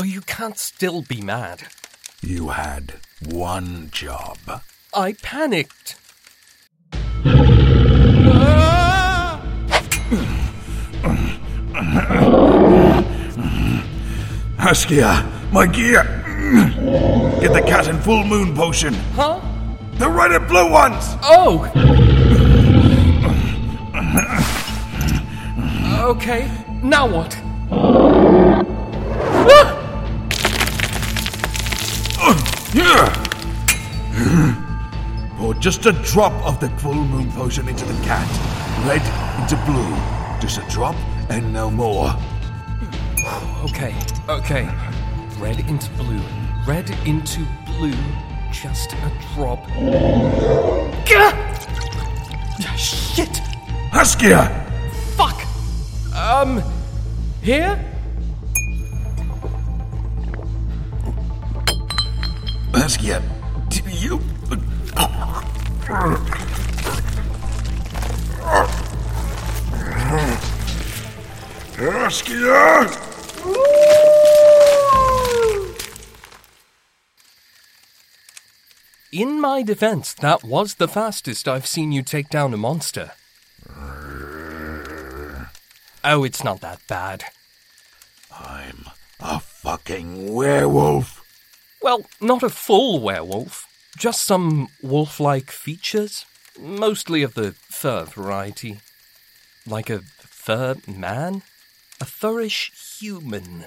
Oh, you can't still be mad. You had one job. I panicked. Ah! Jaskier, my gear! Get the cat in full moon potion. Huh? The red and blue ones! Oh! okay, now what? Ah! Here! Pour just a drop of the full moon potion into the cat. Red into blue. Just a drop and no more. Okay, okay. Red into blue. Red into blue. Just a drop. Gah! Shit! Jaskier! Fuck! Um, here? Jaskier, do you. Jaskier! In my defense, that was the fastest I've seen you take down a monster. Oh, it's not that bad. I'm a fucking werewolf. Well, not a full werewolf, just some wolf like features, mostly of the fur variety. Like a fur man? A furrish human.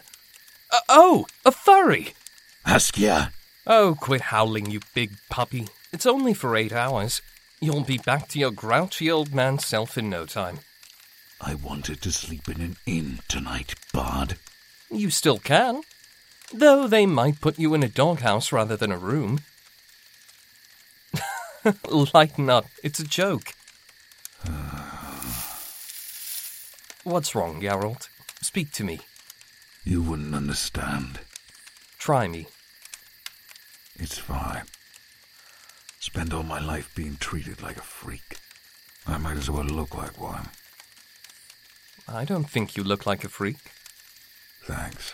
Uh, oh, a furry! Jaskier! Oh, quit howling, you big puppy. It's only for eight hours. You'll be back to your grouchy old man self in no time. I wanted to sleep in an inn tonight, Bard. You still can. Though they might put you in a doghouse rather than a room. Lighten up, it's a joke. What's wrong, Geralt? Speak to me. You wouldn't understand. Try me. It's fine. Spend all my life being treated like a freak. I might as well look like one. I don't think you look like a freak. Thanks.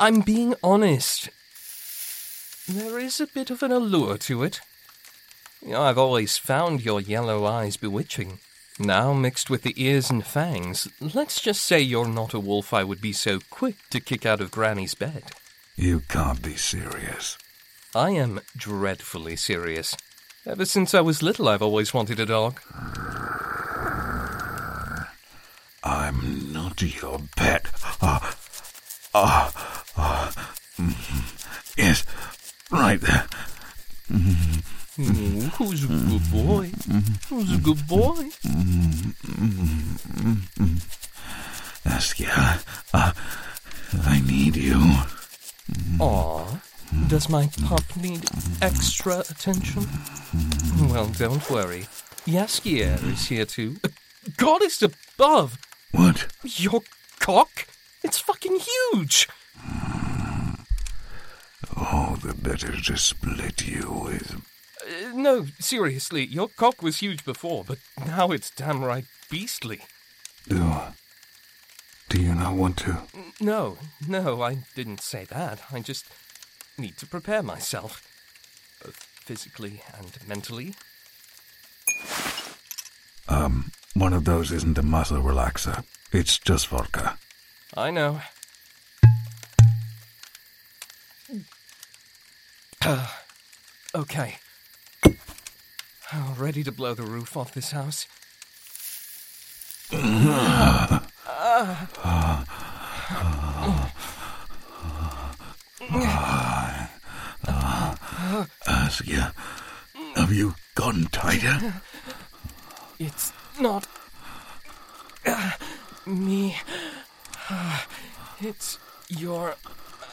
I'm being honest. There is a bit of an allure to it. I've always found your yellow eyes bewitching. Now, mixed with the ears and fangs, let's just say you're not a wolf I would be so quick to kick out of Granny's bed. You can't be serious. I am dreadfully serious. Ever since I was little, I've always wanted a dog. I'm not your pet. Ah, ah, ah. Right there. Who's a good boy? Who's a good boy? Jaskier, uh, I need you. Aw, does my pup need extra attention? Well, don't worry. Jaskier is here too. Uh, Goddess above! What? Your cock? It's fucking huge! Oh, the better to split you with. Uh, no, seriously, your cock was huge before, but now it's damn right beastly. Do, do you not want to? No, no, I didn't say that. I just need to prepare myself, both physically and mentally. Um, one of those isn't a muscle relaxer. It's just vodka. I know. okay. Oh, ready to blow the roof off this house. Jaskier, have you gotten tighter? It's not uh, me. Uh, it's your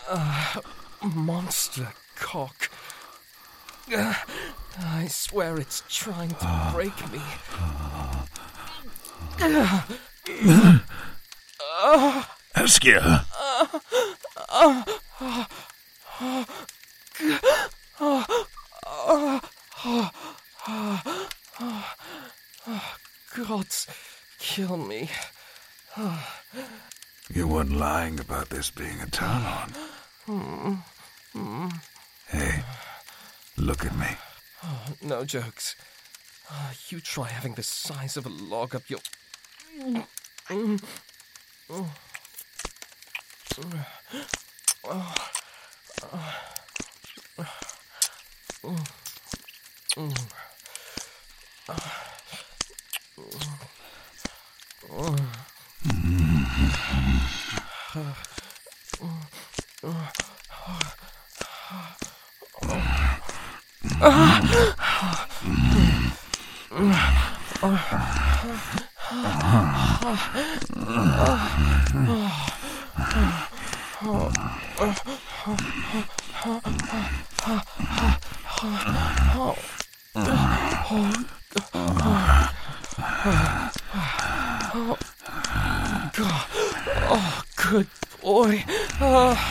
uh, monster cock. I swear it's trying to ah. break me. Jaskier! Gods, kill me. You weren't lying about this being a turn on. Hmm. Hmm. Hey, look at me. Oh, No jokes. Ah, You try having the size of a log up your. Oh, good boy. Ah,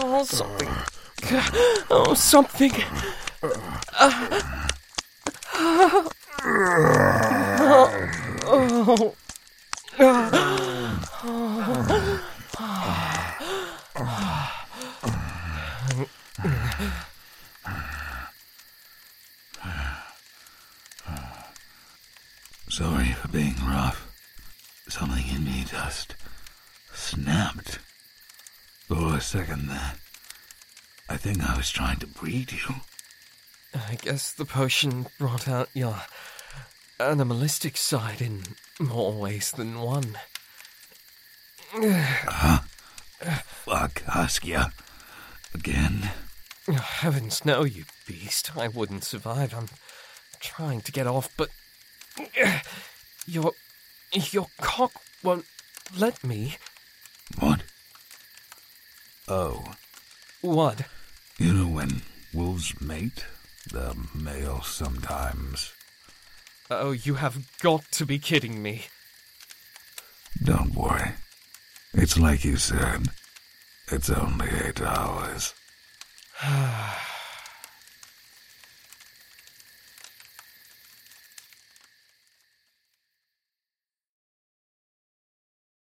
Oh, something. Oh, something. Oh, oh. Sorry for being rough. Something in me just snapped. For a second there, I think I was trying to breed you. I guess the potion brought out your animalistic side in more ways than one. Fuck, Jaskier. Again. Oh, heavens no, you beast. I wouldn't survive. I'm trying to get off, but your your cock won't let me. What? Oh, What? you know when wolves mate? The male sometimes. Oh, you have got to be kidding me. Don't worry. It's like you said. It's only eight hours.